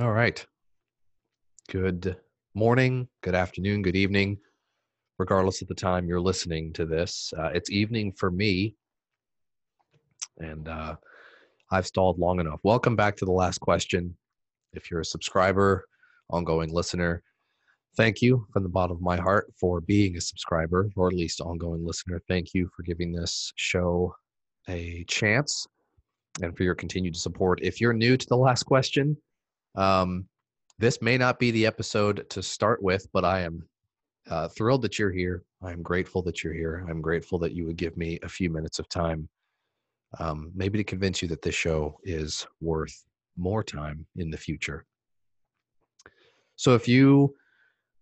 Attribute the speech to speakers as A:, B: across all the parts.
A: All right. Good morning, good afternoon, good evening, regardless of the time you're listening to this. Uh, it's evening for me, and uh, I've stalled long enough. Welcome back to the last question. If you're a subscriber, ongoing listener, thank you from the bottom of my heart for being a subscriber, or at least ongoing listener. Thank you for giving this show a chance and for your continued support. If you're new to the last question, um, this may not be the episode to start with, but I am uh, thrilled that you're here. I'm grateful that you're here. I'm grateful that you would give me a few minutes of time, um, maybe to convince you that this show is worth more time in the future. So if you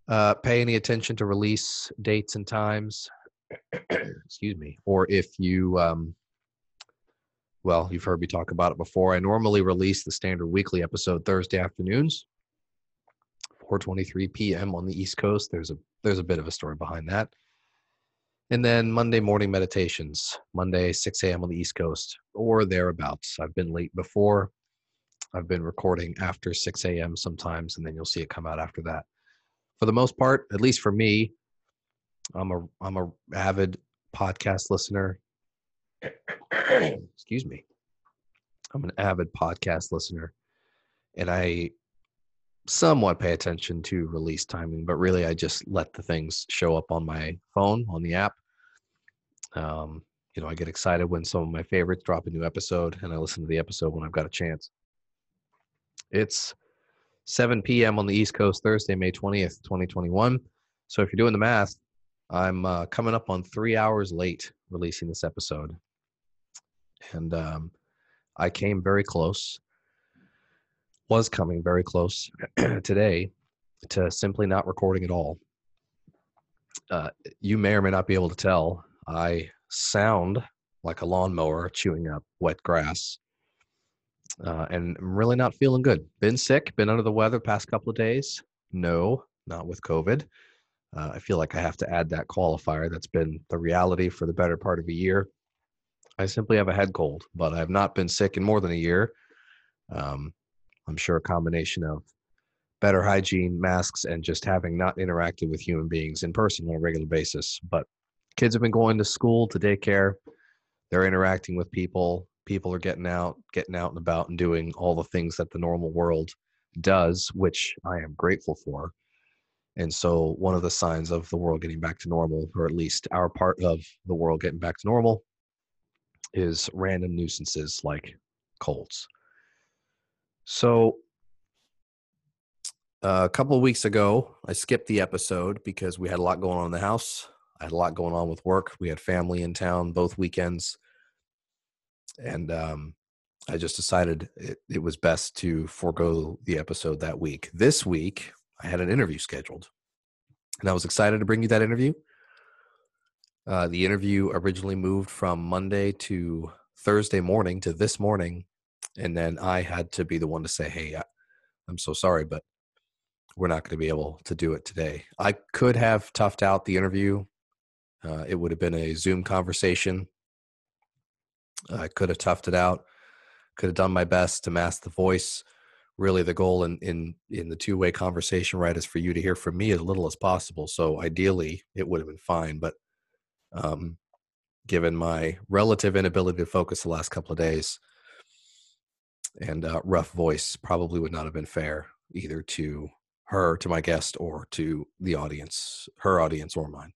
A: uh, pay any attention to release dates and times, excuse me, or if you um, well, you've heard me talk about it before. I normally release the standard weekly episode Thursday afternoons, 4:23 p.m. on the East Coast. There's a there's a bit of a story behind that. And then Monday morning meditations, Monday 6 a.m. on the East Coast or thereabouts. I've been late before. I've been recording after 6 a.m. sometimes, and then you'll see it come out after that. For the most part, at least for me, I'm a I'm a avid podcast listener. excuse me. I'm an avid podcast listener and I somewhat pay attention to release timing, but really I just let the things show up on my phone on the app. Um, you know, I get excited when some of my favorites drop a new episode and I listen to the episode when I've got a chance. It's 7 p.m. on the East Coast, Thursday, May 20th, 2021. So if you're doing the math, I'm uh, coming up on three hours late releasing this episode and um, I came very close. Was coming very close today to simply not recording at all. Uh, you may or may not be able to tell. I sound like a lawnmower chewing up wet grass, uh, and I'm really not feeling good. Been sick, been under the weather past couple of days. No, not with COVID. Uh, I feel like I have to add that qualifier. That's been the reality for the better part of a year. I simply have a head cold, but I have not been sick in more than a year. Um, I'm sure a combination of better hygiene, masks, and just having not interacted with human beings in person on a regular basis. But kids have been going to school, to daycare. They're interacting with people. People are getting out, getting out and about, and doing all the things that the normal world does, which I am grateful for. And so, one of the signs of the world getting back to normal, or at least our part of the world getting back to normal, is random nuisances like colds. So a couple of weeks ago, I skipped the episode because we had a lot going on in the house. I had a lot going on with work. We had family in town both weekends. And um, I just decided it, it was best to forego the episode that week. This week, I had an interview scheduled. And I was excited to bring you that interview. Uh, the interview originally moved from Monday to Thursday morning to this morning, and then I had to be the one to say, "Hey, I, I'm so sorry, but we're not going to be able to do it today." I could have toughed out the interview. Uh, it would have been a Zoom conversation. I could have toughed it out. Could have done my best to mask the voice. Really, the goal in in in the two way conversation, right, is for you to hear from me as little as possible. So ideally, it would have been fine, but um, given my relative inability to focus the last couple of days and uh, rough voice probably would not have been fair either to her to my guest or to the audience her audience or mine.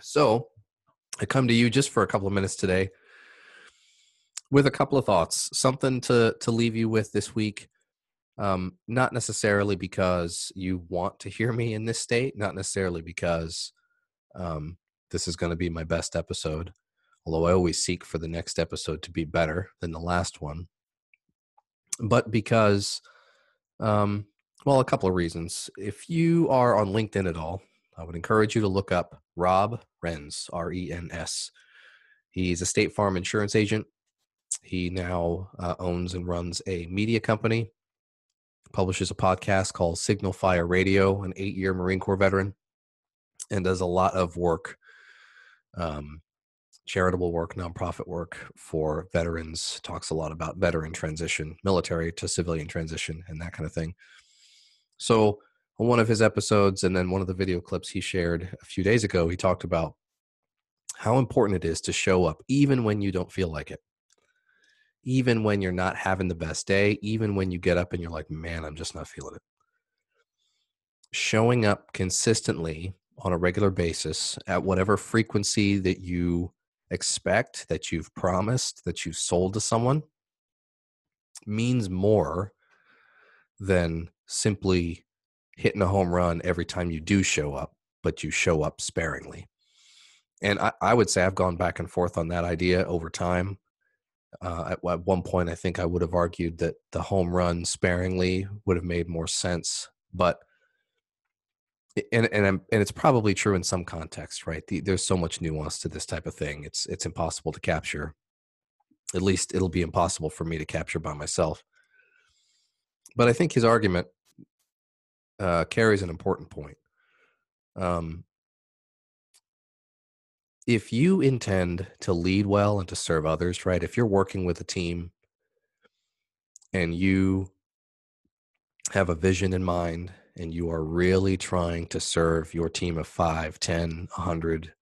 A: So i come to you just for a couple of minutes today with a couple of thoughts something to to leave you with this week um, not necessarily because you want to hear me in this state not necessarily because um, this is going to be my best episode. Although I always seek for the next episode to be better than the last one. But because, um, well, a couple of reasons. If you are on LinkedIn at all, I would encourage you to look up Rob Rens, R E N S. He's a State Farm insurance agent. He now uh, owns and runs a media company, publishes a podcast called Signal Fire Radio, an eight year Marine Corps veteran, and does a lot of work um, charitable work, nonprofit work for veterans, talks a lot about veteran transition, military to civilian transition, and that kind of thing. So, on one of his episodes, and then one of the video clips he shared a few days ago, he talked about how important it is to show up even when you don't feel like it. Even when you're not having the best day, even when you get up and you're like, man, I'm just not feeling it. Showing up consistently on a regular basis at whatever frequency that you expect, that you've promised, that you've sold to someone means more than simply hitting a home run every time you do show up, but you show up sparingly. And I, I would say I've gone back and forth on that idea over time. Uh, at, at one point, I think I would have argued that the home run sparingly would have made more sense, but and and I'm, and it's probably true in some context, right? The, there's so much nuance to this type of thing. It's it's impossible to capture. At least it'll be impossible for me to capture by myself. But I think his argument uh, carries an important point. Um, if you intend to lead well and to serve others, right? If you're working with a team and you have a vision in mind and you are really trying to serve your team of 5, 10, 100,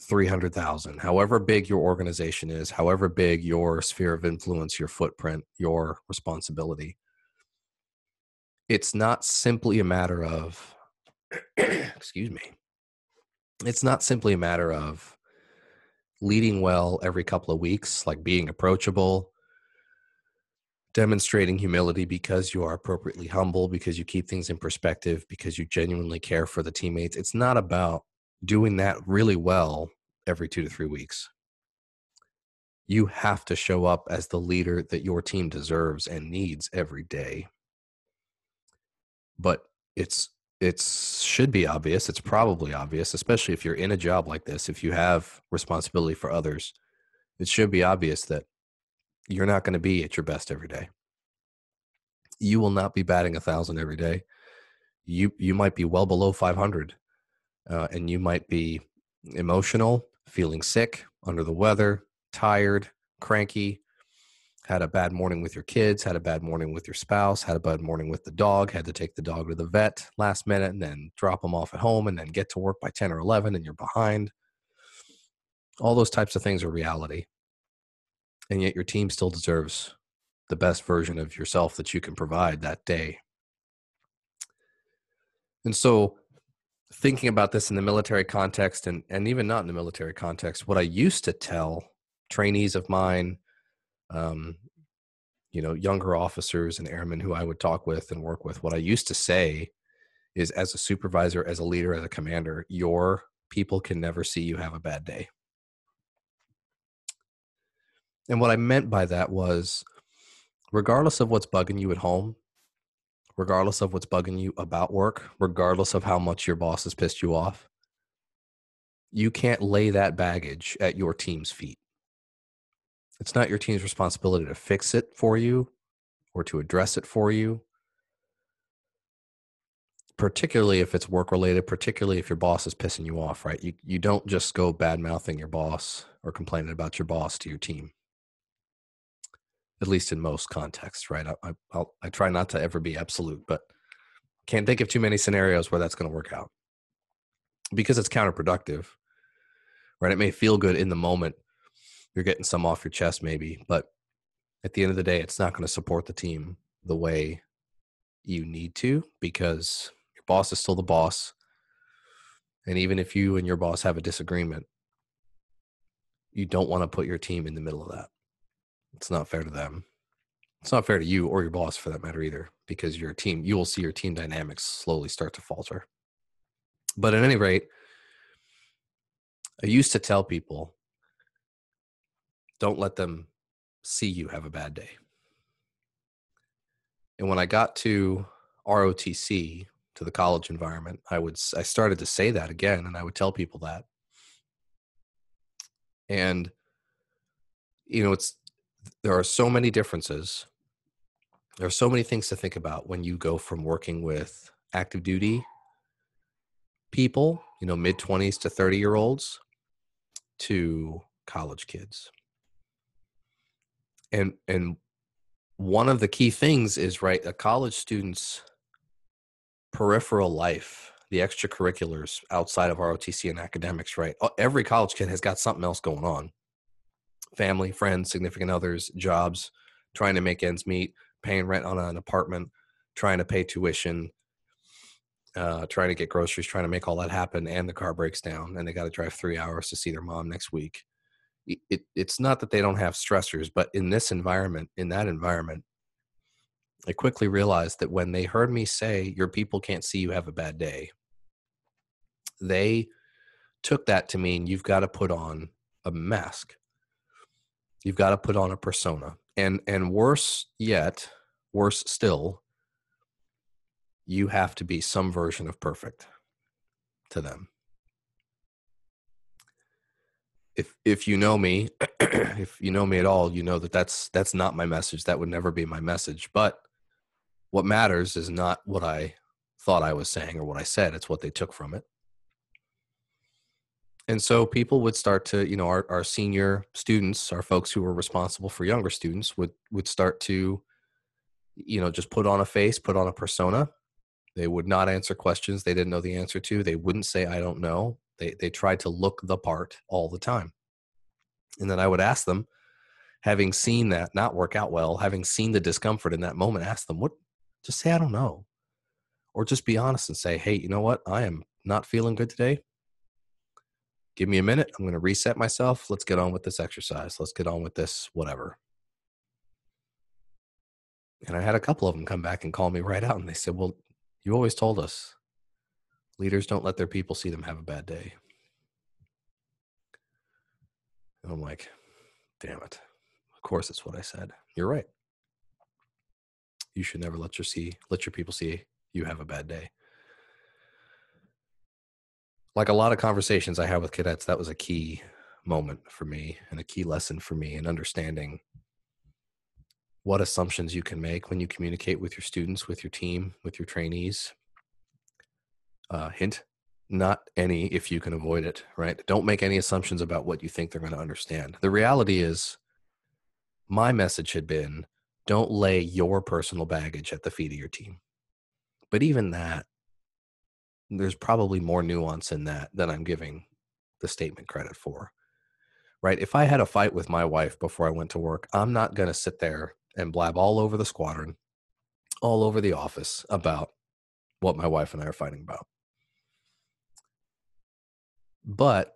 A: 300,000, however big your organization is, however big your sphere of influence, your footprint, your responsibility, it's not simply a matter of, excuse me, it's not simply a matter of leading well every couple of weeks, like being approachable, demonstrating humility because you are appropriately humble, because you keep things in perspective, because you genuinely care for the teammates. It's not about doing that really well every two to three weeks. You have to show up as the leader that your team deserves and needs every day. But it's it should be obvious. It's probably obvious, especially if you're in a job like this, if you have responsibility for others, it should be obvious that you're not going to be at your best every day. You will not be batting a thousand every day. You you might be well below 500, uh, and you might be emotional, feeling sick, under the weather, tired, cranky, had a bad morning with your kids, had a bad morning with your spouse, had a bad morning with the dog, had to take the dog to the vet last minute and then drop them off at home and then get to work by 10 or 11 and you're behind. All those types of things are reality and yet your team still deserves the best version of yourself that you can provide that day. And so, thinking about this in the military context and, and even not in the military context, what I used to tell trainees of mine, um, you know, younger officers and airmen who I would talk with and work with, what I used to say is as a supervisor, as a leader, as a commander, your people can never see you have a bad day. And what I meant by that was regardless of what's bugging you at home, regardless of what's bugging you about work, regardless of how much your boss has pissed you off, you can't lay that baggage at your team's feet. It's not your team's responsibility to fix it for you or to address it for you. Particularly if it's work related, particularly if your boss is pissing you off, right? You you don't just go bad mouthing your boss or complaining about your boss to your team at least in most contexts, right? I, I, I try not to ever be absolute, but can't think of too many scenarios where that's going to work out because it's counterproductive, right? It may feel good in the moment. You're getting some off your chest, maybe, but at the end of the day, it's not going to support the team the way you need to because your boss is still the boss. And even if you and your boss have a disagreement, you don't want to put your team in the middle of that. It's not fair to them. It's not fair to you or your boss for that matter either, because your team, you will see your team dynamics slowly start to falter. But at any rate, I used to tell people don't let them see you have a bad day. And when I got to ROTC, to the college environment, I would I started to say that again and I would tell people that. And you know, it's there are so many differences. There are so many things to think about when you go from working with active duty people, you know, mid 20s to 30 year olds, to college kids. And and one of the key things is right a college student's peripheral life, the extracurriculars outside of ROTC and academics, right? Every college kid has got something else going on. Family, friends, significant others, jobs, trying to make ends meet, paying rent on an apartment, trying to pay tuition, uh, trying to get groceries, trying to make all that happen, and the car breaks down, and they got to drive three hours to see their mom next week. It, it's not that they don't have stressors, but in this environment, in that environment, I quickly realized that when they heard me say, Your people can't see you have a bad day, they took that to mean you've got to put on a mask. You've got to put on a persona. And and worse yet, worse still, you have to be some version of perfect to them. If if you know me, if you know me at all, you know that that's that's not my message. That would never be my message. But what matters is not what I thought I was saying or what I said, it's what they took from it. And so people would start to, you know, our, our senior students, our folks who were responsible for younger students would would start to, you know, just put on a face, put on a persona, they would not answer questions they didn't know the answer to. They wouldn't say, I don't know. They, they tried to look the part all the time. And then I would ask them, having seen that not work out well, having seen the discomfort in that moment, ask them, what, just say, I don't know. Or just be honest and say, hey, you know what? I am not feeling good today. Give me a minute. I'm going to reset myself. Let's get on with this exercise. Let's get on with this, whatever. And I had a couple of them come back and call me right out and they said, well, you always told us leaders don't let their people see them have a bad day. And I'm like, damn it. Of course it's what I said. You're right. You should never let your see let your people see you have a bad day. Like a lot of conversations I have with cadets, that was a key moment for me and a key lesson for me in understanding what assumptions you can make when you communicate with your students, with your team, with your trainees. Uh, hint, not any if you can avoid it, right? Don't make any assumptions about what you think they're going to understand. The reality is, my message had been don't lay your personal baggage at the feet of your team. But even that, there's probably more nuance in that than I'm giving the statement credit for. Right? If I had a fight with my wife before I went to work, I'm not going to sit there and blab all over the squadron, all over the office about what my wife and I are fighting about. But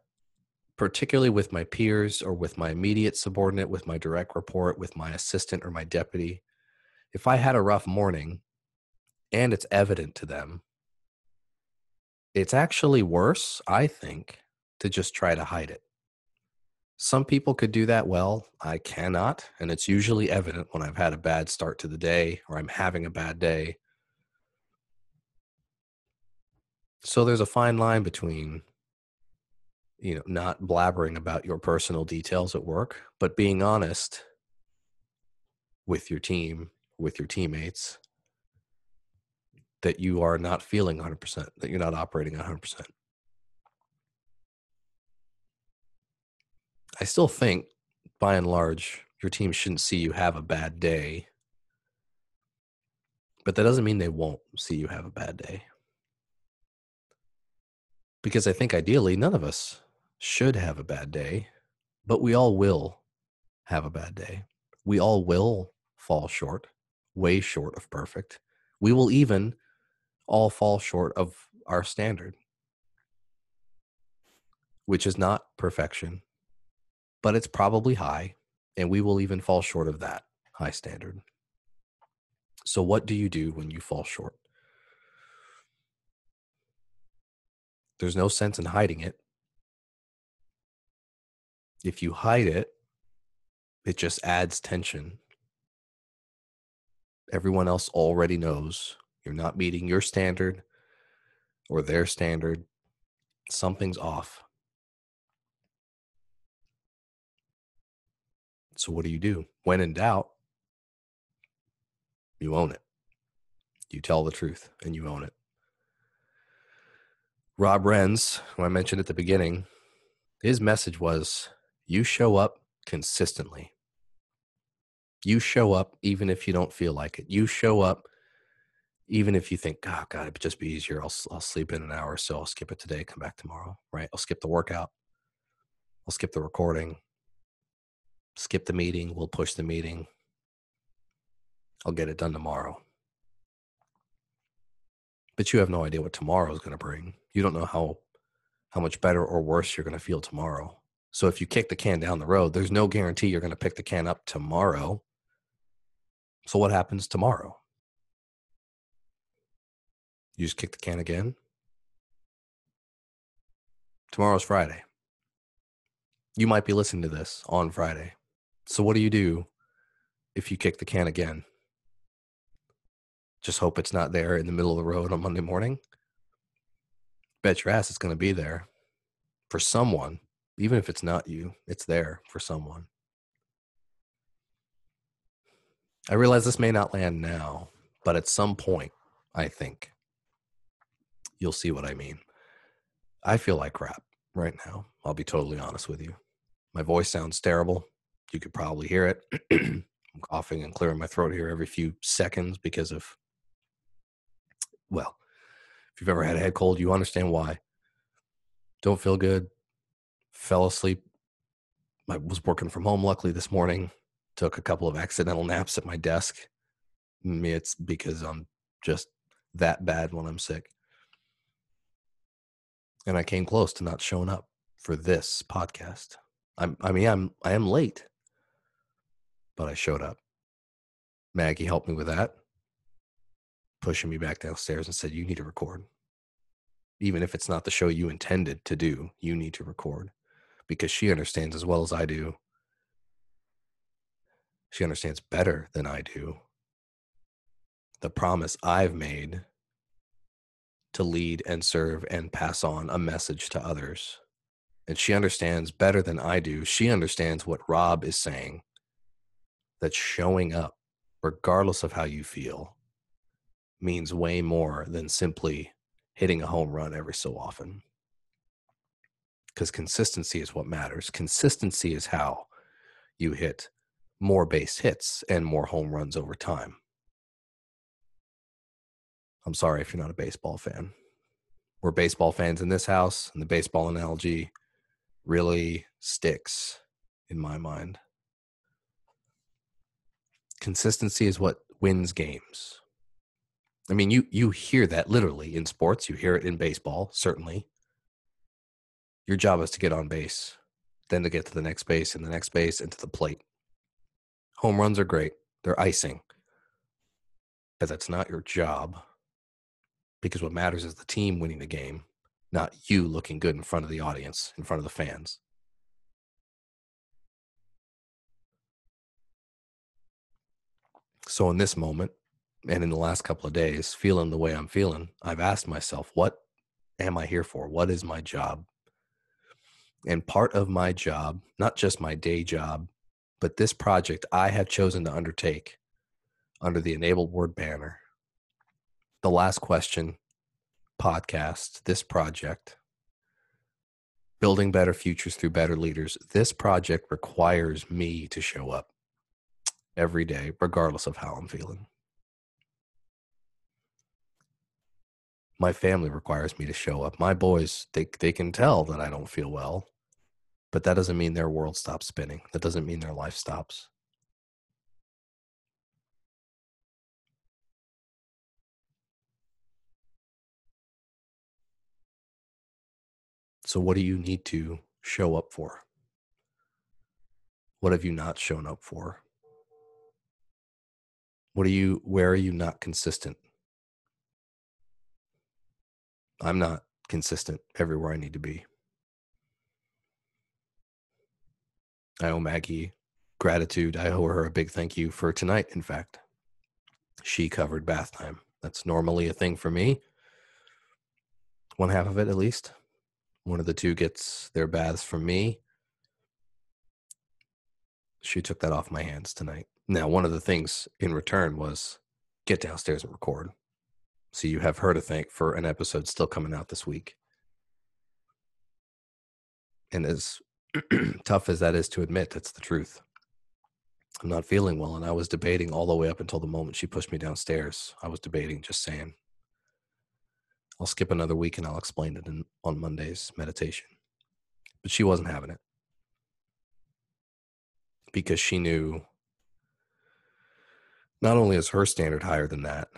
A: particularly with my peers or with my immediate subordinate, with my direct report, with my assistant or my deputy, if I had a rough morning and it's evident to them, it's actually worse, I think, to just try to hide it. Some people could do that well. I cannot. And it's usually evident when I've had a bad start to the day or I'm having a bad day. So there's a fine line between you know not blabbering about your personal details at work but being honest with your team with your teammates that you are not feeling 100% that you're not operating 100% I still think, by and large, your team shouldn't see you have a bad day. But that doesn't mean they won't see you have a bad day. Because I think ideally, none of us should have a bad day, but we all will have a bad day. We all will fall short, way short of perfect. We will even all fall short of our standard, which is not perfection, but it's probably high, and we will even fall short of that high standard. So, what do you do when you fall short? There's no sense in hiding it. If you hide it, it just adds tension. Everyone else already knows you're not meeting your standard or their standard. Something's off. So what do you do? When in doubt, you own it. You tell the truth and you own it. Rob Rens, who I mentioned at the beginning, his message was You show up consistently. You show up even if you don't feel like it. You show up even if you think, oh, God, it'd just be easier. I'll, I'll sleep in an hour or so. I'll skip it today, come back tomorrow, right? I'll skip the workout. I'll skip the recording. Skip the meeting. We'll push the meeting. I'll get it done tomorrow. But you have no idea what tomorrow is going to bring. You don't know how how much better or worse you're going to feel tomorrow. So if you kick the can down the road, there's no guarantee you're going to pick the can up tomorrow. So what happens tomorrow? You just kick the can again? Tomorrow's Friday. You might be listening to this on Friday. So what do you do if you kick the can again? Just hope it's not there in the middle of the road on Monday morning. Bet your ass it's going to be there for someone even if it's not you, it's there for someone. I realize this may not land now, but at some point, I think you'll see what I mean. I feel like crap right now. I'll be totally honest with you. My voice sounds terrible. You could probably hear it. I'm coughing and clearing my throat here every few seconds because of, well, if you've ever had a head cold, you understand why. Don't feel good, fell asleep. I was working from home luckily this morning. Took a couple of accidental naps at my desk. It's because I'm just that bad when I'm sick. And I came close to not showing up for this podcast. I'm I mean I'm I am late. But I showed up. Maggie helped me with that. Pushing me back downstairs and said, You need to record. Even if it's not the show you intended to do, you need to record because she understands as well as I do. She understands better than I do the promise I've made to lead and serve and pass on a message to others. And she understands better than I do. She understands what Rob is saying that showing up, regardless of how you feel, means way more than simply hitting a home run every so often because consistency is what matters. Consistency is how you hit more base hits and more home runs over time. I'm sorry if you're not a baseball fan. We're baseball fans in this house, and the baseball analogy really sticks in my mind. Consistency is what wins games. I mean, you you hear that literally in sports. You hear it in baseball, certainly. Your job is to get on base, then to get to the next base and the next base and to the plate. Home runs are great, they're icing, but that's not your job because what matters is the team winning the game, not you looking good in front of the audience, in front of the fans. So, in this moment, and in the last couple of days, feeling the way I'm feeling, I've asked myself, what am I here for? What is my job? And part of my job, not just my day job, but this project I have chosen to undertake under the Enabled Word banner, the last question podcast, this project, building better futures through better leaders, this project requires me to show up every day, regardless of how I'm feeling. My family requires me to show up. My boys, they, they can tell that I don't feel well but that doesn't mean their world stops spinning. That doesn't mean their life stops. So, what do you need to show up for? What have you not shown up for? What are you, where are you not consistent? I'm not consistent everywhere I need to be. I owe Maggie gratitude. I owe her a big thank you for tonight, in fact. She covered bath time. That's normally a thing for me. One half of it, at least. One of the two gets their baths from me. She took that off my hands tonight. Now, one of the things in return was get downstairs and record. So you have her to thank for an episode still coming out this week. And as tough as that is to admit, that's the truth. I'm not feeling well. And I was debating all the way up until the moment she pushed me downstairs. I was debating, just saying, I'll skip another week and I'll explain it in, on Monday's meditation. But she wasn't having it because she knew not only is her standard higher than that,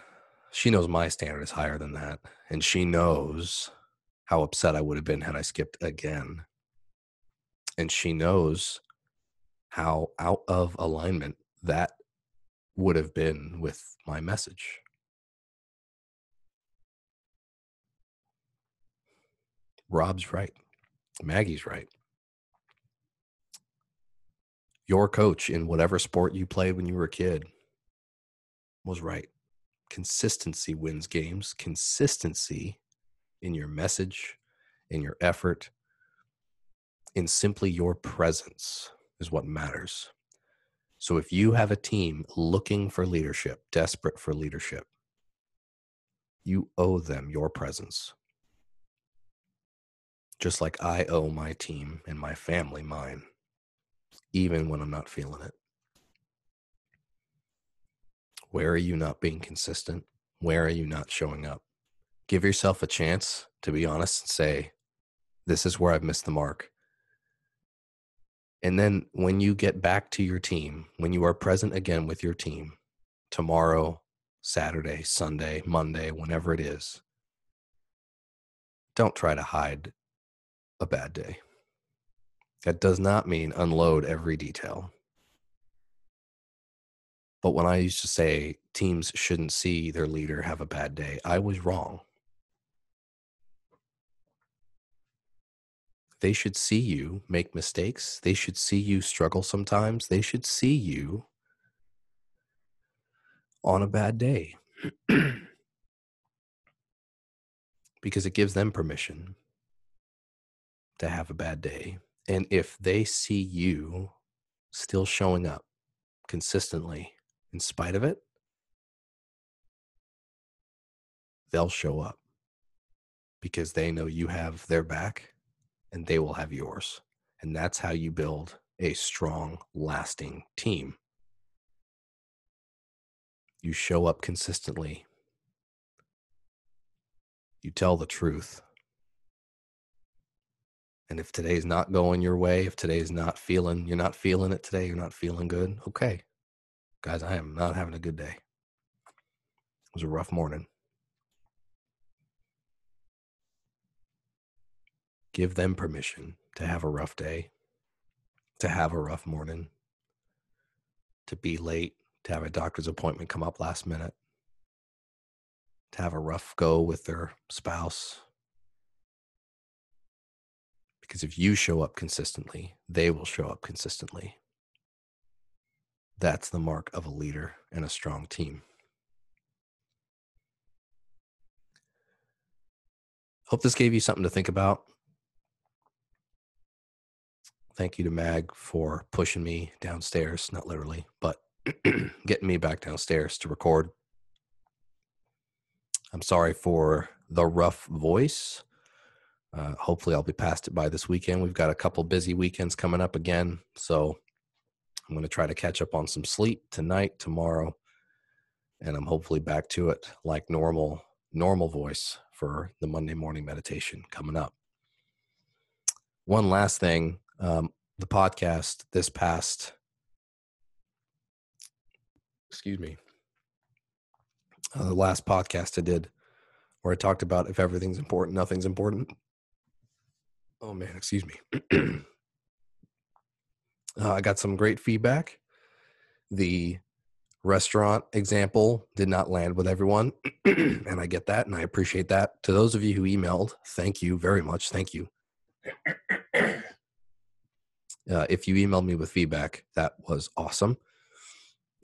A: she knows my standard is higher than that. And she knows how upset I would have been had I skipped again. And she knows how out of alignment that would have been with my message. Rob's right. Maggie's right. Your coach in whatever sport you played when you were a kid was right. Consistency wins games. Consistency in your message, in your effort, in simply your presence is what matters. So if you have a team looking for leadership, desperate for leadership, you owe them your presence. Just like I owe my team and my family mine, even when I'm not feeling it. Where are you not being consistent? Where are you not showing up? Give yourself a chance to be honest and say, This is where I've missed the mark. And then when you get back to your team, when you are present again with your team, tomorrow, Saturday, Sunday, Monday, whenever it is, don't try to hide a bad day. That does not mean unload every detail. But when I used to say teams shouldn't see their leader have a bad day, I was wrong. They should see you make mistakes. They should see you struggle sometimes. They should see you on a bad day because it gives them permission to have a bad day. And if they see you still showing up consistently in spite of it, they'll show up because they know you have their back and they will have yours. And that's how you build a strong, lasting team. You show up consistently. You tell the truth. And if today's not going your way, if today's not feeling, you're not feeling it today, you're not feeling good, okay. Guys, I am not having a good day. It was a rough morning. give them permission to have a rough day, to have a rough morning, to be late, to have a doctor's appointment come up last minute, to have a rough go with their spouse. Because if you show up consistently, they will show up consistently. That's the mark of a leader and a strong team. Hope this gave you something to think about. Thank you to Mag for pushing me downstairs, not literally, but getting me back downstairs to record. I'm sorry for the rough voice. Uh, hopefully, I'll be past it by this weekend. We've got a couple busy weekends coming up again. So I'm going to try to catch up on some sleep tonight, tomorrow, and I'm hopefully back to it like normal, normal voice for the Monday morning meditation coming up. One last thing um, the podcast this past excuse me uh, the last podcast i did where i talked about if everything's important nothing's important oh man excuse me uh, i got some great feedback the restaurant example did not land with everyone and i get that and i appreciate that to those of you who emailed thank you very much thank you uh, if you emailed me with feedback, that was awesome.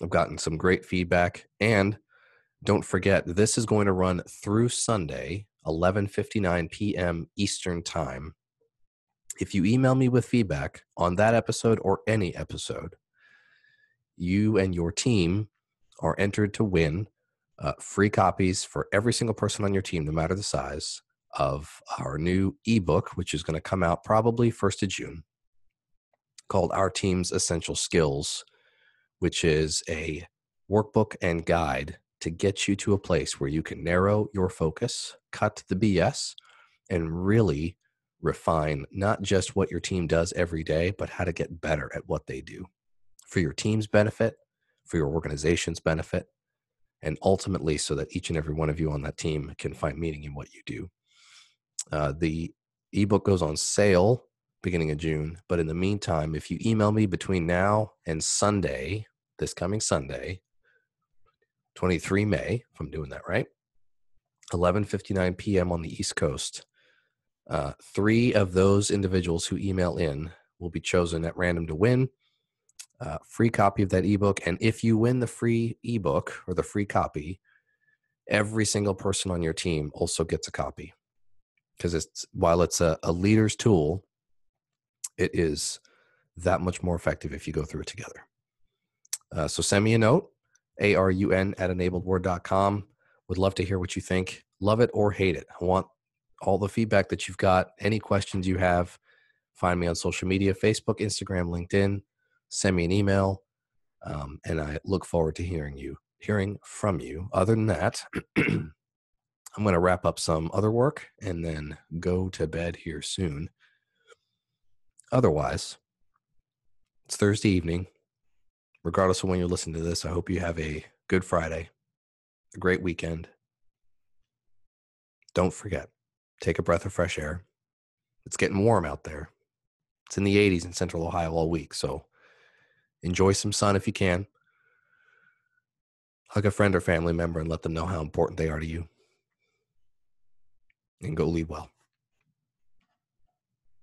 A: I've gotten some great feedback. And don't forget, this is going to run through Sunday, 11:59 p.m. Eastern Time. If you email me with feedback on that episode or any episode, you and your team are entered to win uh, free copies for every single person on your team, no matter the size, of our new ebook, which is going to come out probably 1st of June called Our Team's Essential Skills, which is a workbook and guide to get you to a place where you can narrow your focus, cut the BS, and really refine not just what your team does every day, but how to get better at what they do for your team's benefit, for your organization's benefit, and ultimately so that each and every one of you on that team can find meaning in what you do. Uh, the ebook goes on sale beginning of June, but in the meantime, if you email me between now and Sunday, this coming Sunday, 23 May, if I'm doing that right, 11:59 p.m. on the East Coast, uh, three of those individuals who email in will be chosen at random to win uh, free copy of that ebook. And if you win the free ebook or the free copy, every single person on your team also gets a copy. Because it's while it's a, a leader's tool, it is that much more effective if you go through it together. Uh, so send me a note, A-R-U-N at enabledword.com. Would love to hear what you think. Love it or hate it. I want all the feedback that you've got. Any questions you have, find me on social media Facebook, Instagram, LinkedIn send me an email, um, and I look forward to hearing you, hearing from you. Other than that, I'm going to wrap up some other work and then go to bed here soon. Otherwise, it's Thursday evening. Regardless of when you're listening to this, I hope you have a good Friday, a great weekend. Don't forget, take a breath of fresh air. It's getting warm out there. It's in the 80s in central Ohio all week. So Enjoy some sun if you can. Hug a friend or family member and let them know how important they are to you. And go lead well.